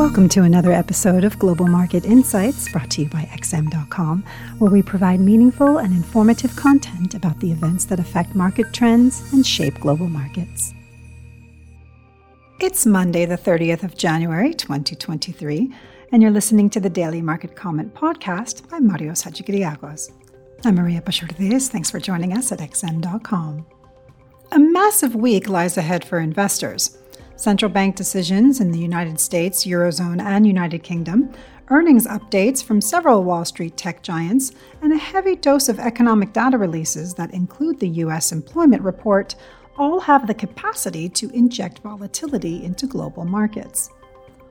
Welcome to another episode of Global Market Insights brought to you by XM.com, where we provide meaningful and informative content about the events that affect market trends and shape global markets. It's Monday, the 30th of January, 2023, and you're listening to the Daily Market Comment podcast by Marios Hadjikyriacos. I'm Maria Pachurdes. Thanks for joining us at XM.com. A massive week lies ahead for investors central bank decisions in the United States, Eurozone, and United Kingdom, earnings updates from several Wall Street tech giants, and a heavy dose of economic data releases that include the U.S. employment report all have the capacity to inject volatility into global markets.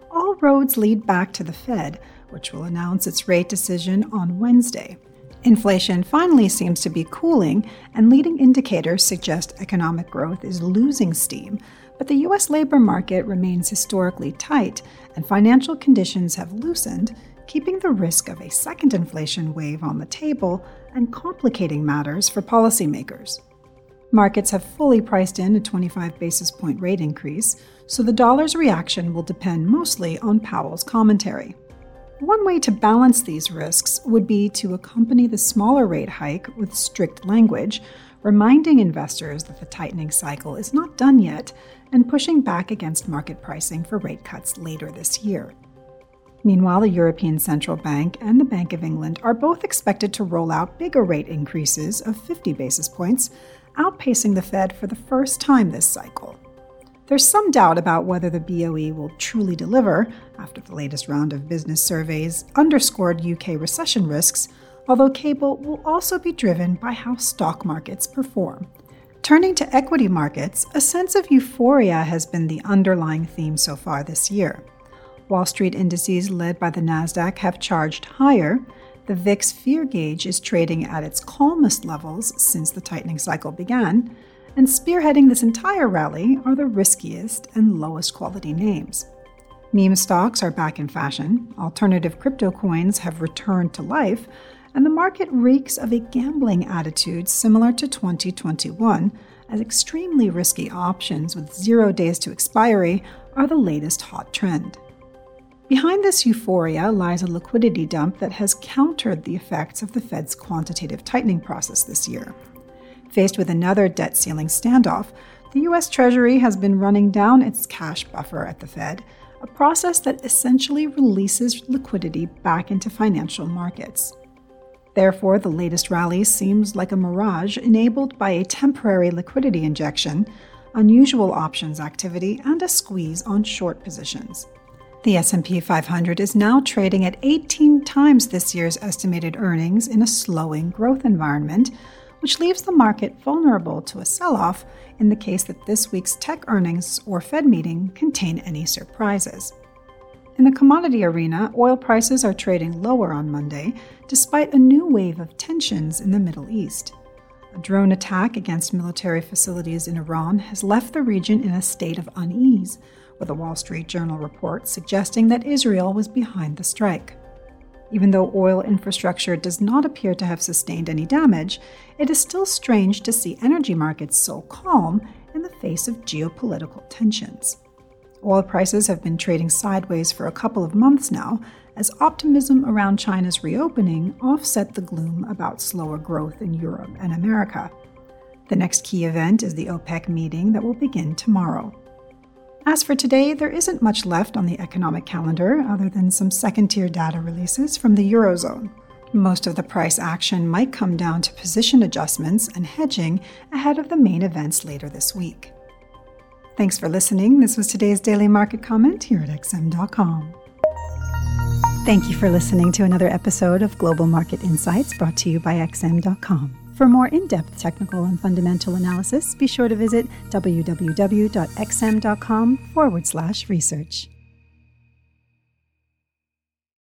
All roads lead back to the Fed, which will announce its rate decision on Wednesday. Inflation finally seems to be cooling, and leading indicators suggest economic growth is losing steam, but the U.S. labor market remains historically tight, and financial conditions have loosened, keeping the risk of a second inflation wave on the table and complicating matters for policymakers. Markets have fully priced in a 25 basis point rate increase, so the dollar's reaction will depend mostly on Powell's commentary. One way to balance these risks would be to accompany the smaller rate hike with strict language, reminding investors that the tightening cycle is not done yet and pushing back against market pricing for rate cuts later this year. Meanwhile, the European Central Bank and the Bank of England are both expected to roll out bigger rate increases of 50 basis points, outpacing the Fed for the first time this cycle. There's some doubt about whether the BOE will truly deliver after the latest round of business surveys underscored UK recession risks, although cable will also be driven by how stock markets perform. Turning to equity markets, a sense of euphoria has been the underlying theme so far this year. Wall Street indices led by the Nasdaq have charged higher. The VIX fear gauge is trading at its calmest levels since the tightening cycle began, and spearheading this entire rally are the riskiest and lowest quality names. Meme stocks are back in fashion, alternative crypto coins have returned to life, and the market reeks of a gambling attitude similar to 2021, as extremely risky options with zero days to expiry are the latest hot trend. Behind this euphoria lies a liquidity dump that has countered the effects of the Fed's quantitative tightening process this year. Faced with another debt ceiling standoff, the U.S. Treasury has been running down its cash buffer at the Fed, a process that essentially releases liquidity back into financial markets. Therefore, the latest rally seems like a mirage enabled by a temporary liquidity injection, unusual options activity, and a squeeze on short positions. The S&P 500 is now trading at 18 times this year's estimated earnings in a slowing growth environment, which leaves the market vulnerable to a sell-off in the case that this week's tech earnings or Fed meeting contain any surprises. In the commodity arena, oil prices are trading lower on Monday, despite a new wave of tensions in the Middle East. A drone attack against military facilities in Iran has left the region in a state of unease, with a Wall Street Journal report suggesting that Israel was behind the strike. Even though oil infrastructure does not appear to have sustained any damage, it is still strange to see energy markets so calm in the face of geopolitical tensions. Oil prices have been trading sideways for a couple of months now, as optimism around China's reopening offset the gloom about slower growth in Europe and America. The next key event is the OPEC meeting that will begin tomorrow. As for today, there isn't much left on the economic calendar other than some second tier data releases from the Eurozone. Most of the price action might come down to position adjustments and hedging ahead of the main events later this week. Thanks for listening. This was today's daily market comment here at XM.com. Thank you for listening to another episode of Global Market Insights brought to you by XM.com. For more in depth technical and fundamental analysis, be sure to visit www.xm.com forward slash research.